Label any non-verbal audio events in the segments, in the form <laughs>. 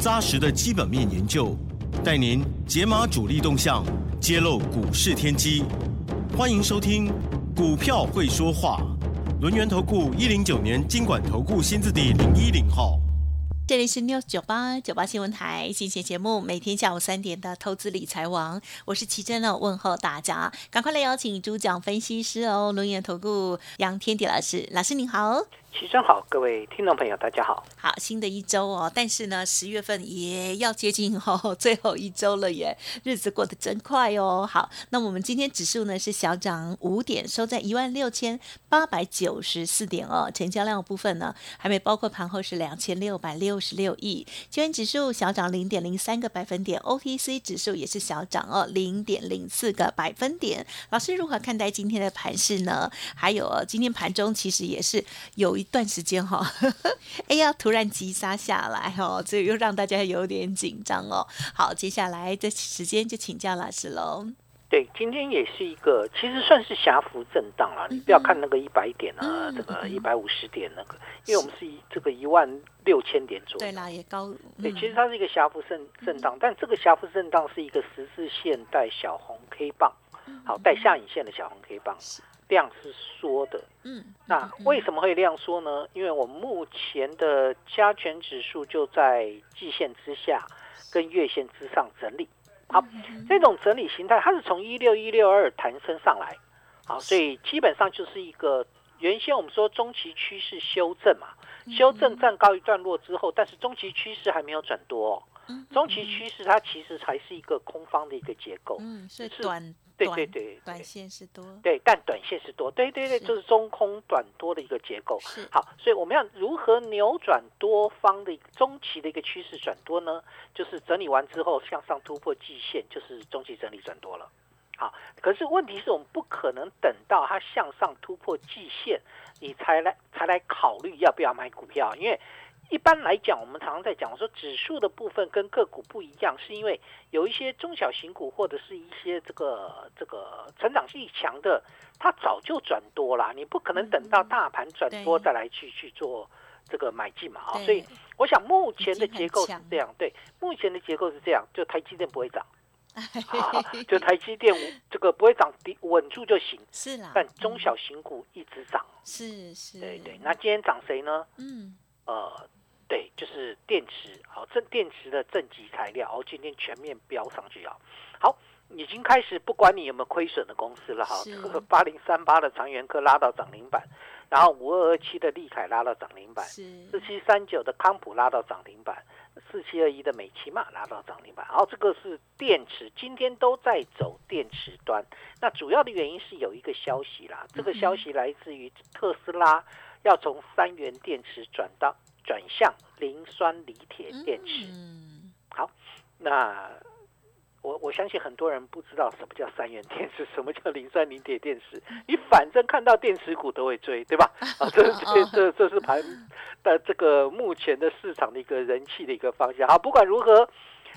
扎实的基本面研究，带您解码主力动向，揭露股市天机。欢迎收听《股票会说话》，轮源投顾一零九年经管投顾新字第零一零号。这里是 News 九八九八新闻台新鲜节目，每天下午三点的投资理财王，我是奇珍哦，问候大家，赶快来邀请主讲分析师哦，轮眼投顾杨天迪老师，老师您好。齐生好，各位听众朋友，大家好。好，新的一周哦，但是呢，十月份也要接近哦 <laughs> 最后一周了耶，日子过得真快哦。好，那我们今天指数呢是小涨五点，收在一万六千八百九十四点哦。成交量部分呢，还没包括盘后是两千六百六十六亿。今天指数小涨零点零三个百分点，OTC 指数也是小涨哦，零点零四个百分点。老师如何看待今天的盘势呢？还有今天盘中其实也是有一。一段时间哈，<laughs> 哎呀，突然急杀下来哦，这又让大家有点紧张哦。好，接下来这时间就请教老师喽。对，今天也是一个，其实算是狭幅震荡了。你不要看那个一百点啊，这个一百五十点那个，因为我们是一这个一万六千点左右，对啦，也高。对，其实它是一个狭幅震震荡，但这个狭幅震荡是一个十字线带小红 K 棒，好带下影线的小红 K 棒。量是缩的，嗯，那为什么会量缩呢？因为我目前的加权指数就在季线之下，跟月线之上整理。好，这种整理形态，它是从一六一六二弹升上来，好，所以基本上就是一个原先我们说中期趋势修正嘛，修正站高一段落之后，但是中期趋势还没有转多，中期趋势它其实才是一个空方的一个结构，嗯，是短。对对对，短线是多，对，但短线是多，对对对，就是中空短多的一个结构。是好，所以我们要如何扭转多方的中期的一个趋势转多呢？就是整理完之后向上突破季线，就是中期整理转多了。好，可是问题是我们不可能等到它向上突破季线，你才来才来考虑要不要买股票，因为。一般来讲，我们常常在讲说指数的部分跟个股不一样，是因为有一些中小型股或者是一些这个这个成长性强的，它早就转多了，你不可能等到大盘转多再来去去做这个买进嘛啊。所以我想目前的结构是这样，对，目前的结构是这样，就台积电不会涨，<laughs> 就台积电这个不会涨，稳住就行。是啦，但中小型股一直涨，是是，对对。那今天涨谁呢？嗯。呃，对，就是电池，好，正电池的正极材料，哦，今天全面飙上去啊！好，已经开始不管你有没有亏损的公司了哈，这个八零三八的长源科拉到涨停板，然后五二二七的利凯拉到涨停板，四七三九的康普拉到涨停板，四七二一的美奇玛拉到涨停板，好，这个是电池，今天都在走电池端，那主要的原因是有一个消息啦，这个消息来自于特斯拉。要从三元电池转到转向磷酸锂铁电池。嗯，好，那我我相信很多人不知道什么叫三元电池，什么叫磷酸锂铁电池。<laughs> 你反正看到电池股都会追，对吧？<laughs> 啊，这这这这是盘的这个目前的市场的一个人气的一个方向。好，不管如何，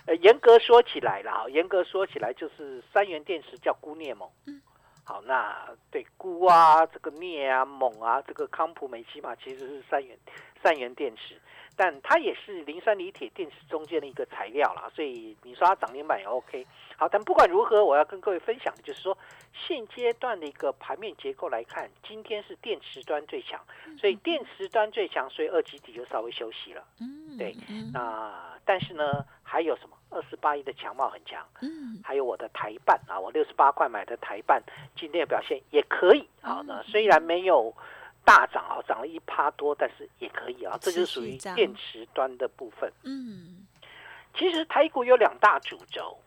呃，严格说起来了，哈，严格说起来就是三元电池叫钴镍锰。好，那对钴啊，这个镍啊，锰啊，这个康普美奇玛其实是三元三元电池，但它也是磷酸锂铁电池中间的一个材料啦，所以你说它涨停板也 OK。好，但不管如何，我要跟各位分享的就是说，现阶段的一个盘面结构来看，今天是电池端最强，所以电池端最强，所以二级体就稍微休息了。嗯，对，那但是呢，还有什么？二十八亿的强貌很强，嗯，还有我的台办啊，我六十八块买的台办，今天的表现也可以啊。那虽然没有大涨啊，涨了一趴多，但是也可以啊。这就属于电池端的部分。嗯，其实台股有两大主轴，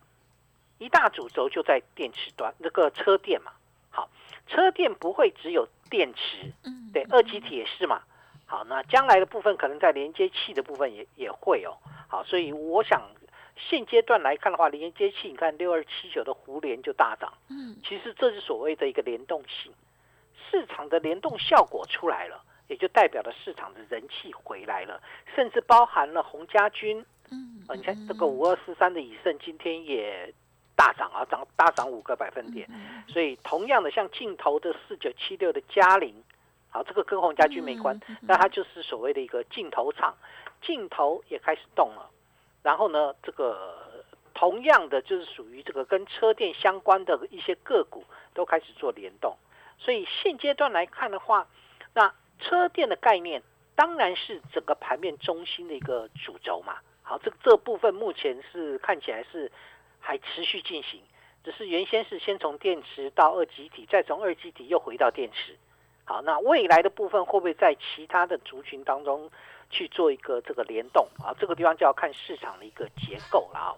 一大主轴就在电池端，那个车电嘛。好，车电不会只有电池，嗯，对，二极体也是嘛。好，那将来的部分可能在连接器的部分也也会哦。好，所以我想现阶段来看的话，连接器你看六二七九的互联就大涨，嗯，其实这是所谓的一个联动性，市场的联动效果出来了，也就代表了市场的人气回来了，甚至包含了洪家军，嗯，你看这个五二四三的以盛今天也。大涨啊，涨大涨五个百分点，所以同样的，像镜头的四九七六的嘉陵，好，这个跟洪家军没关，那它就是所谓的一个镜头厂，镜头也开始动了。然后呢，这个同样的就是属于这个跟车电相关的一些个股都开始做联动。所以现阶段来看的话，那车电的概念当然是整个盘面中心的一个主轴嘛。好，这这部分目前是看起来是。还持续进行，只是原先是先从电池到二极体，再从二极体又回到电池。好，那未来的部分会不会在其他的族群当中去做一个这个联动啊？这个地方就要看市场的一个结构了啊。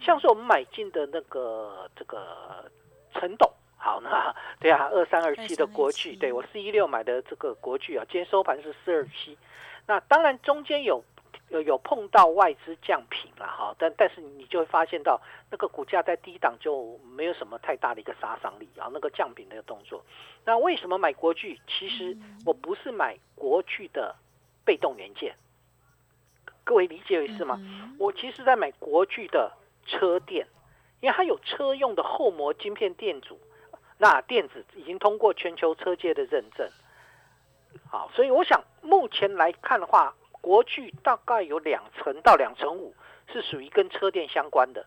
像是我们买进的那个这个陈董，好，那对啊，二三二七的国巨，对我四一六买的这个国巨啊，今天收盘是四二七。那当然中间有。有有碰到外资降频了哈，但但是你就会发现到那个股价在低档就没有什么太大的一个杀伤力啊，那个降频的动作。那为什么买国巨？其实我不是买国巨的被动元件，各位理解意思吗？我其实在买国巨的车电，因为它有车用的厚膜晶片电阻，那电子已经通过全球车界的认证。好，所以我想目前来看的话。国巨大概有两成到两成五是属于跟车电相关的，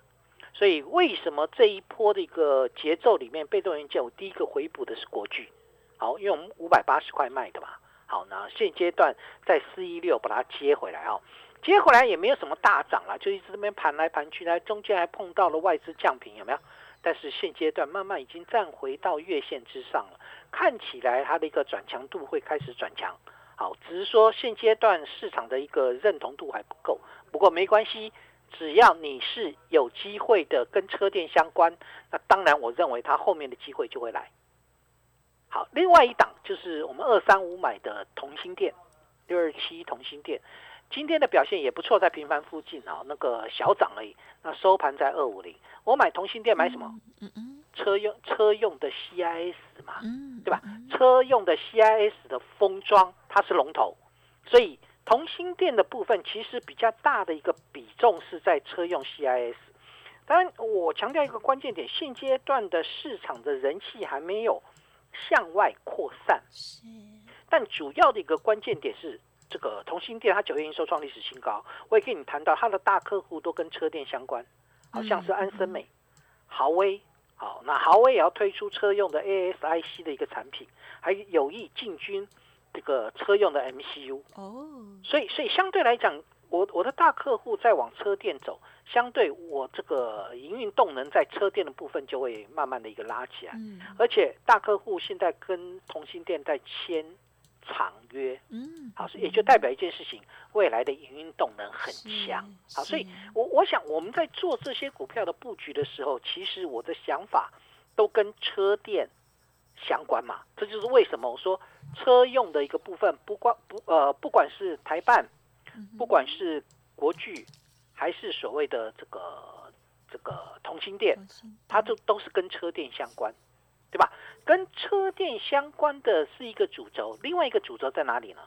所以为什么这一波的一个节奏里面被动元件我第一个回补的是国巨，好，因为我们五百八十块卖的嘛，好，那现阶段在四一六把它接回来啊，接回来也没有什么大涨了，就一直这边盘来盘去，呢中间还碰到了外资降频，有没有？但是现阶段慢慢已经站回到月线之上了，看起来它的一个转强度会开始转强。好，只是说现阶段市场的一个认同度还不够，不过没关系，只要你是有机会的跟车店相关，那当然我认为它后面的机会就会来。好，另外一档就是我们二三五买的同心店，六二七同心店，今天的表现也不错，在平凡附近啊，那个小涨而已，那收盘在二五零。我买同心店买什么？嗯嗯。车用车用的 CIS 嘛，对吧？车用的 CIS 的封装它是龙头，所以同心店的部分其实比较大的一个比重是在车用 CIS。当然，我强调一个关键点，现阶段的市场的人气还没有向外扩散。是，但主要的一个关键点是这个同心电，它九月营收创历史新高。我也跟你谈到，它的大客户都跟车电相关，好像是安森美、豪威。好，那豪威也要推出车用的 ASIC 的一个产品，还有意进军这个车用的 MCU 哦。所以，所以相对来讲，我我的大客户在往车店走，相对我这个营运动能在车店的部分就会慢慢的一个拉起来。嗯，而且大客户现在跟同心店在签。长约，嗯，好，所以也就代表一件事情，未来的营运动能很强，好，所以我我想我们在做这些股票的布局的时候，其实我的想法都跟车店相关嘛，这就是为什么我说车用的一个部分，不光不呃，不管是台办，不管是国巨，还是所谓的这个这个同心店，它都都是跟车电相关。对吧？跟车电相关的是一个主轴，另外一个主轴在哪里呢？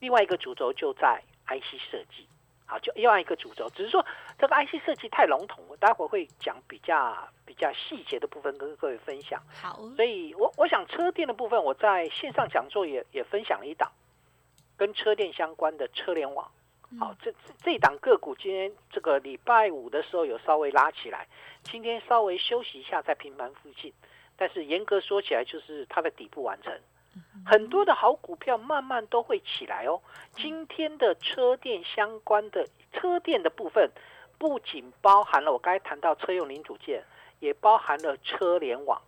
另外一个主轴就在 IC 设计。好，就另外一个主轴，只是说这个 IC 设计太笼统，我待会会讲比较比较细节的部分跟各位分享。好，所以我我想车电的部分，我在线上讲座也也分享了一档跟车电相关的车联网。好，这这档个股今天这个礼拜五的时候有稍微拉起来，今天稍微休息一下，在平盘附近。但是严格说起来，就是它的底部完成，很多的好股票慢慢都会起来哦。今天的车电相关的车电的部分，不仅包含了我刚才谈到车用零组件，也包含了车联网，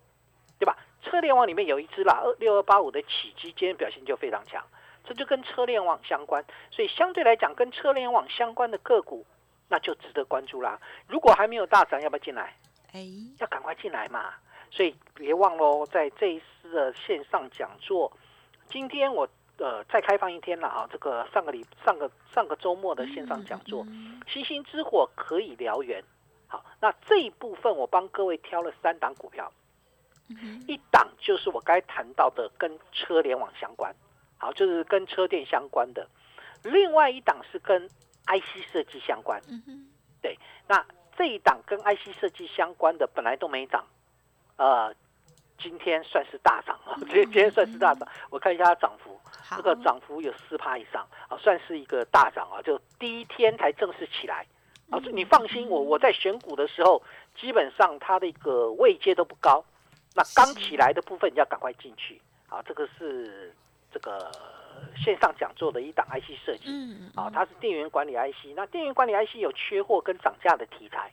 对吧？车联网里面有一只啦，二六二八五的起基，今天表现就非常强，这就跟车联网相关，所以相对来讲，跟车联网相关的个股，那就值得关注啦。如果还没有大涨，要不要进来？哎，要赶快进来嘛。所以别忘喽，在这一次的线上讲座，今天我呃再开放一天了啊！这个上个礼上个上个周末的线上讲座，星星之火可以燎原。好，那这一部分我帮各位挑了三档股票，一档就是我该谈到的跟车联网相关，好，就是跟车电相关的；另外一档是跟 IC 设计相关。对，那这一档跟 IC 设计相关的本来都没涨，呃，今天算是大涨了，今天今天算是大涨。我看一下它涨幅，这个涨幅有四趴以上啊，算是一个大涨啊，就第一天才正式起来。啊，你放心，我我在选股的时候，基本上它的一个位阶都不高，那刚起来的部分你要赶快进去。啊，这个是这个线上讲座的一档 IC 设计，嗯，啊，它是电源管理 IC，那电源管理 IC 有缺货跟涨价的题材，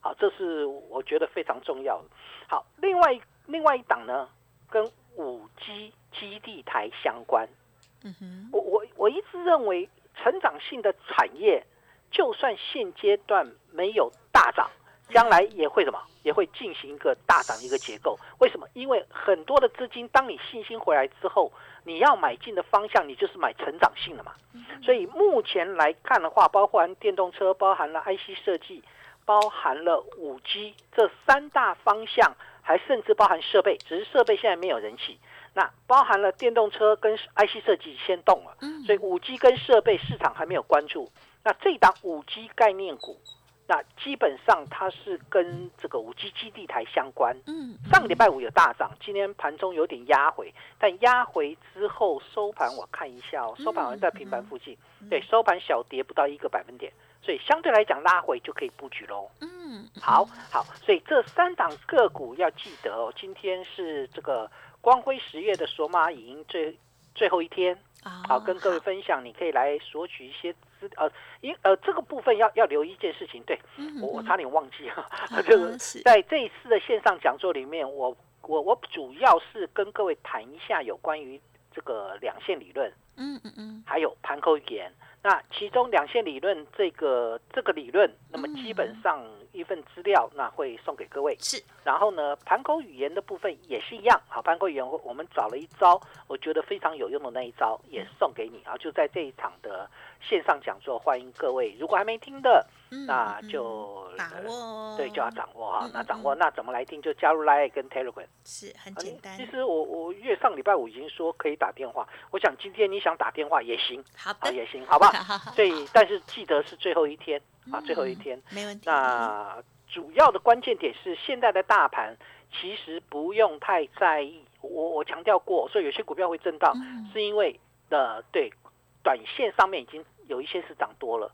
好，这是我觉得非常重要的。好，另外另外一档呢，跟五 G 基地台相关，嗯哼，我我我一直认为成长性的产业。就算现阶段没有大涨，将来也会什么？也会进行一个大涨一个结构。为什么？因为很多的资金，当你信心回来之后，你要买进的方向，你就是买成长性的嘛。所以目前来看的话，包含电动车，包含了 IC 设计，包含了五 G 这三大方向，还甚至包含设备，只是设备现在没有人气。那包含了电动车跟 IC 设计先动了，所以五 G 跟设备市场还没有关注。那这档五 G 概念股，那基本上它是跟这个五 G 基地台相关。嗯，上个礼拜五有大涨，今天盘中有点压回，但压回之后收盘我看一下哦，收盘好像在平盘附近。对，收盘小跌不到一个百分点，所以相对来讲拉回就可以布局喽。嗯，好好，所以这三档个股要记得哦，今天是这个光辉十月的索马影最最后一天。好，跟各位分享，你可以来索取一些资呃，因呃这个部分要要留一件事情，对我我差点忘记哈，<laughs> 就是在这一次的线上讲座里面，我我我主要是跟各位谈一下有关于这个两线理论，嗯嗯嗯，还有盘口语言。那其中两线理论这个这个理论，那么基本上一份资料，那会送给各位。是，然后呢，盘口语言的部分也是一样。好，盘口语言我我们找了一招，我觉得非常有用的那一招，也送给你啊！就在这一场的线上讲座，欢迎各位。如果还没听的。那就把握，对，就要掌握哈。那掌握，那怎么来听？就加入 Line 跟 Telegram，是很简单。其实我我月上礼拜五已经说可以打电话，我想今天你想打电话也行，好的也行，好不 <laughs> 好？所以，但是记得是最后一天啊，最后一天没问题。那主要的关键点是，现在的大盘其实不用太在意。我我强调过，所以有些股票会震荡，是因为的对短线上面已经有一些是涨多了，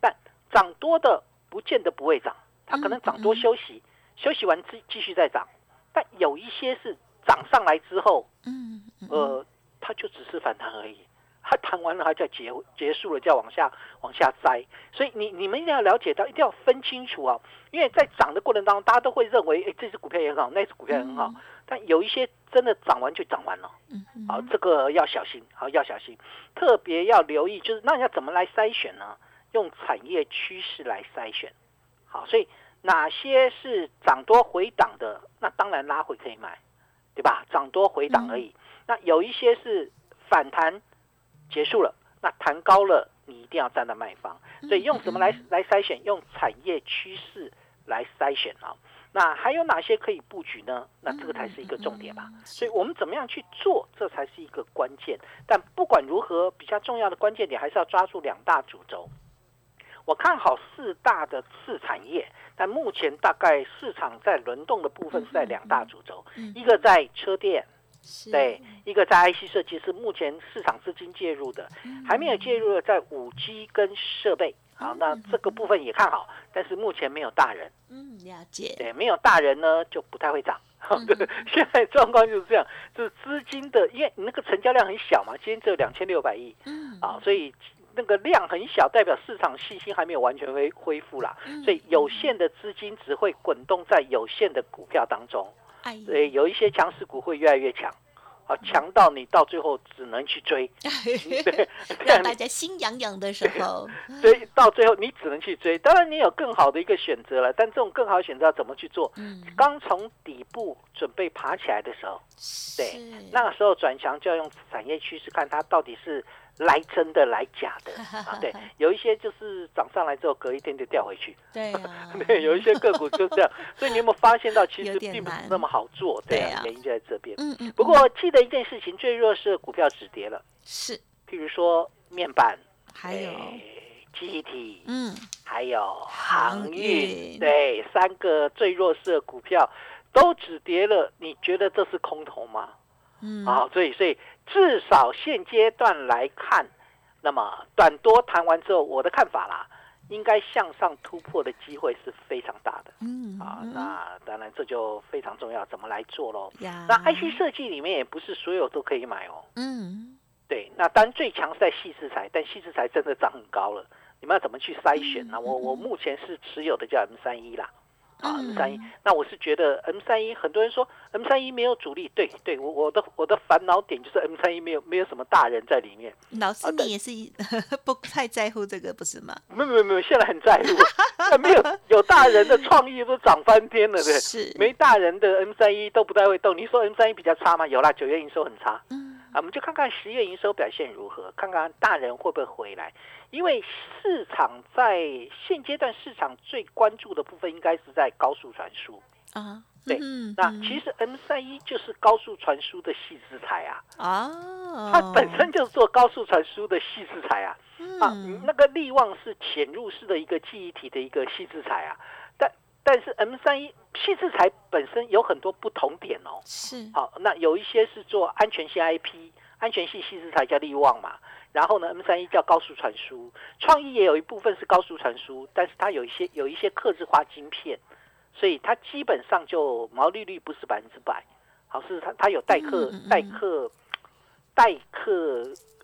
但。涨多的不见得不会涨，它可能涨多休息，休息完继继续再涨。但有一些是涨上来之后，嗯，呃，它就只是反弹而已，它弹完了它就结结束了，就要往下往下栽。所以你你们一定要了解到，一定要分清楚啊，因为在涨的过程当中，大家都会认为，哎，这只股票也很好，那只股票也很好，但有一些真的涨完就涨完了，嗯，好，这个要小心，好要小心，特别要留意，就是那要怎么来筛选呢？用产业趋势来筛选，好，所以哪些是涨多回档的，那当然拉回可以买，对吧？涨多回档而已。那有一些是反弹结束了，那弹高了，你一定要站在卖方。所以用什么来来筛选？用产业趋势来筛选啊。那还有哪些可以布局呢？那这个才是一个重点吧。所以我们怎么样去做，这才是一个关键。但不管如何，比较重要的关键点还是要抓住两大主轴。我看好四大的次产业，但目前大概市场在轮动的部分是在两大主轴，一个在车电，对，一个在 IC 设计是目前市场资金介入的，还没有介入的在五 G 跟设备。好，那这个部分也看好，但是目前没有大人。嗯，了解。对，没有大人呢，就不太会涨。对，<laughs> 现在状况就是这样，就是资金的，因为你那个成交量很小嘛，今天只有两千六百亿。嗯，啊，所以。那个量很小，代表市场信心还没有完全恢恢复啦，所以有限的资金只会滚动在有限的股票当中，所以有一些强势股会越来越强，好强到你到最后只能去追，<laughs> 对，让大家心痒痒的时候，<laughs> 所以到最后你只能去追。当然你有更好的一个选择了，但这种更好的选择要怎么去做？刚从底部准备爬起来的时候，对，那个时候转强就要用产业趋势看它到底是。来真的来假的。<laughs> 啊，对，有一些就是涨上来之后隔一天就掉回去，对啊，<laughs> 对，有一些个股就这样，<laughs> 所以你有没有发现到其实并不是那么好做，对啊，原因就在这边。嗯嗯。不过记得一件事情，最弱势的股票止跌了，是，譬如说面板，还有。记忆体，嗯，还有航运，对，三个最弱势的股票都止跌了，你觉得这是空头吗？嗯，啊，所以所以至少现阶段来看，那么短多谈完之后，我的看法啦，应该向上突破的机会是非常大的。嗯，啊，那当然这就非常重要，怎么来做喽？那 IC 设计里面也不是所有都可以买哦。嗯，对，那当然最强是在细制材，但细制材真的涨很高了，你们要怎么去筛选呢？我我目前是持有的叫 M 三一啦。啊，M 三一，那我是觉得 M 三一，很多人说 M 三一没有主力，对对，我我的我的烦恼点就是 M 三一没有没有什么大人在里面。老师，你也是 <laughs> 不太在乎这个，不是吗？没有没有没有，现在很在乎。<laughs> 没有有大人的创意都涨翻天了，对。是。没大人的 M 三一都不太会动。你说 M 三一比较差吗？有啦，九月营收很差。嗯。啊，我们就看看十月营收表现如何，看看大人会不会回来。因为市场在现阶段市场最关注的部分，应该是在高速传输啊。对，那其实 M 三一就是高速传输的细资材啊。啊，它本身就是做高速传输的细资材啊。啊，那个力旺是潜入式的一个记忆体的一个细资材啊。但但是 M 三一细资材本身有很多不同点哦。是。好，那有一些是做安全性 IP，安全性细资材叫利旺嘛。然后呢，M 三一叫高速传输，创意也有一部分是高速传输，但是它有一些有一些刻字化晶片，所以它基本上就毛利率不是百分之百，好是它它有代客代客代客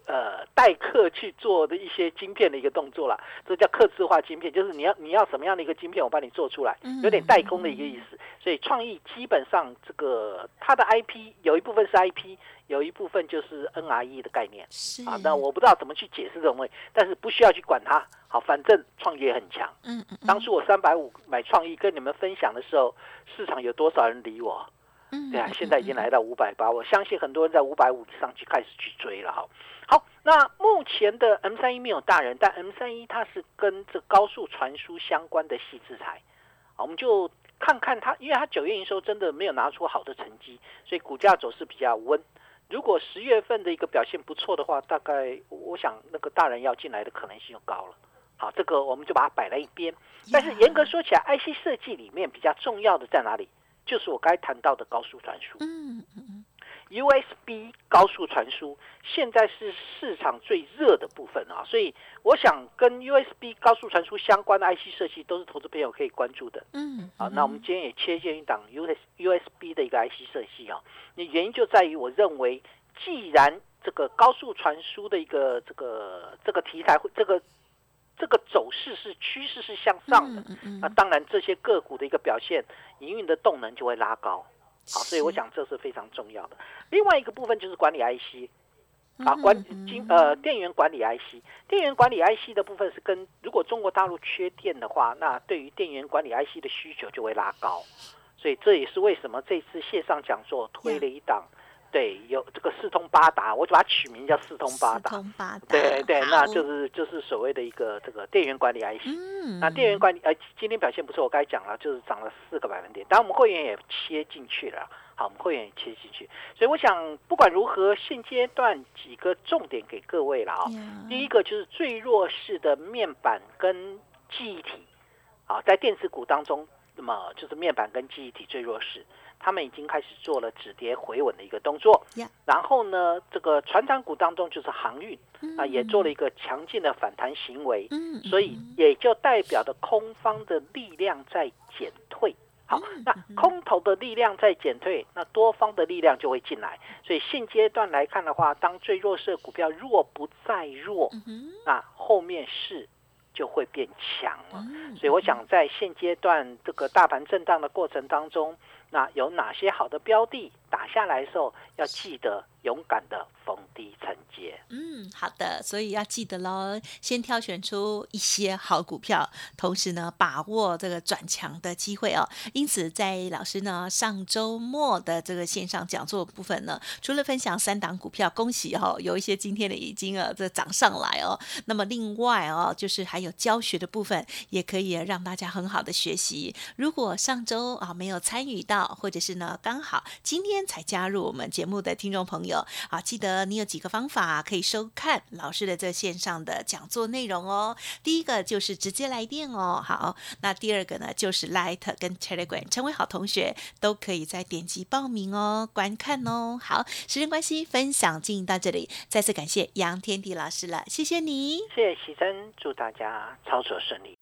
呃代客去做的一些晶片的一个动作啦，这叫客制化晶片，就是你要你要什么样的一个晶片，我帮你做出来，有点代工的一个意思。所以创意基本上这个它的 IP 有一部分是 IP。有一部分就是 NRE 的概念，啊，那我不知道怎么去解释这种东西，但是不需要去管它。好，反正创业很强。嗯嗯。当初我三百五买创意跟你们分享的时候，市场有多少人理我？嗯。对啊，现在已经来到五百八，我相信很多人在五百五以上去开始去追了。哈，好，那目前的 M 三一没有大人，但 M 三一它是跟这高速传输相关的细制材，我们就看看它，因为它九月营收真的没有拿出好的成绩，所以股价走势比较温。如果十月份的一个表现不错的话，大概我想那个大人要进来的可能性就高了。好，这个我们就把它摆在一边。但是严格说起来，IC 设计里面比较重要的在哪里？就是我刚才谈到的高速传输。嗯嗯嗯。USB 高速传输现在是市场最热的部分啊，所以我想跟 USB 高速传输相关的 IC 设计都是投资朋友可以关注的。嗯，好，那我们今天也切进一档 USB 的一个 IC 设计啊，那原因就在于我认为，既然这个高速传输的一个这个这个题材会这个这个走势是趋势是向上的，那当然这些个股的一个表现，营运的动能就会拉高。好，所以我想这是非常重要的。另外一个部分就是管理 IC，啊，管经呃电源管理 IC，电源管理 IC 的部分是跟如果中国大陆缺电的话，那对于电源管理 IC 的需求就会拉高。所以这也是为什么这次线上讲座推了一档。对，有这个四通八达，我就把它取名叫四通八达。四通八达，对对，那就是就是所谓的一个这个电源管理 IC。嗯，那电源管理呃，今天表现不错，我刚才讲了，就是涨了四个百分点。当然，我们会员也切进去了，好，我们会员也切进去。所以我想，不管如何，现阶段几个重点给各位了啊。第一个就是最弱势的面板跟记忆体，啊，在电子股当中，那么就是面板跟记忆体最弱势。他们已经开始做了止跌回稳的一个动作，然后呢，这个船长股当中就是航运啊，也做了一个强劲的反弹行为，所以也就代表的空方的力量在减退。好，那空头的力量在减退，那多方的力量就会进来。所以现阶段来看的话，当最弱势的股票弱不再弱，那后面是就会变强了。所以我想在现阶段这个大盘震荡的过程当中。那有哪些好的标的打下来的时候，要记得勇敢的逢低承接。嗯，好的，所以要记得喽，先挑选出一些好股票，同时呢，把握这个转强的机会哦。因此，在老师呢上周末的这个线上讲座部分呢，除了分享三档股票，恭喜哦，有一些今天的已经啊这涨上来哦。那么另外哦，就是还有教学的部分，也可以让大家很好的学习。如果上周啊没有参与到，或者是呢刚好今天才加入我们节目的听众朋友啊，记得你有几个方法可以收看老师的这线上的讲座内容哦。第一个就是直接来电哦，好，那第二个呢就是 Light 跟 Telegram，成为好同学都可以再点击报名哦，观看哦。好，时间关系，分享进行到这里，再次感谢杨天地老师了，谢谢你，谢谢喜珍，祝大家操作顺利。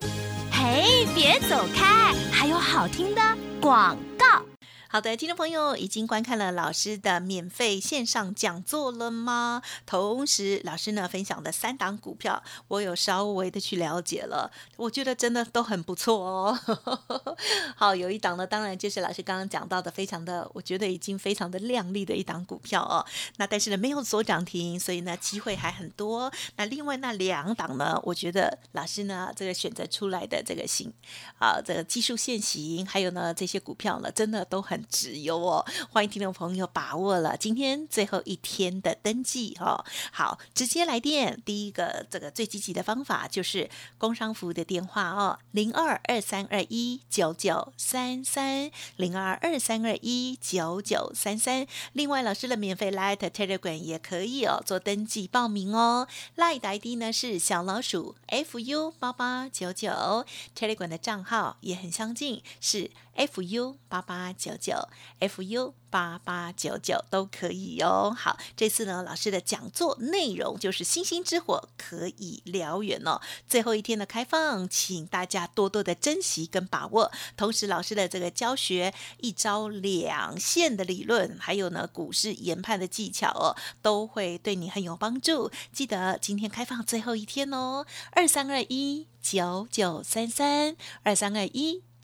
嘿，别走开，还有好听的广告。好的，听众朋友已经观看了老师的免费线上讲座了吗？同时，老师呢分享的三档股票，我有稍微的去了解了，我觉得真的都很不错哦。<laughs> 好，有一档呢，当然就是老师刚刚讲到的，非常的，我觉得已经非常的亮丽的一档股票哦。那但是呢，没有所涨停，所以呢，机会还很多。那另外那两档呢，我觉得老师呢这个选择出来的这个型啊，这个技术线型，还有呢这些股票呢，真的都很很。直邮哦，欢迎听众朋友把握了今天最后一天的登记哦。好，直接来电。第一个这个最积极的方法就是工商服务的电话哦，零二二三二一九九三三零二二三二一九九三三。另外，老师的免费 Light Telegram 也可以哦，做登记报名哦。Light ID 呢是小老鼠 fu 八八九九，Telegram 的账号也很相近，是 fu 八八九九。fu 八八九九都可以哦。好，这次呢，老师的讲座内容就是星星之火可以燎原哦。最后一天的开放，请大家多多的珍惜跟把握。同时，老师的这个教学一招两线的理论，还有呢股市研判的技巧哦，都会对你很有帮助。记得今天开放最后一天哦，二三二一九九三三二三二一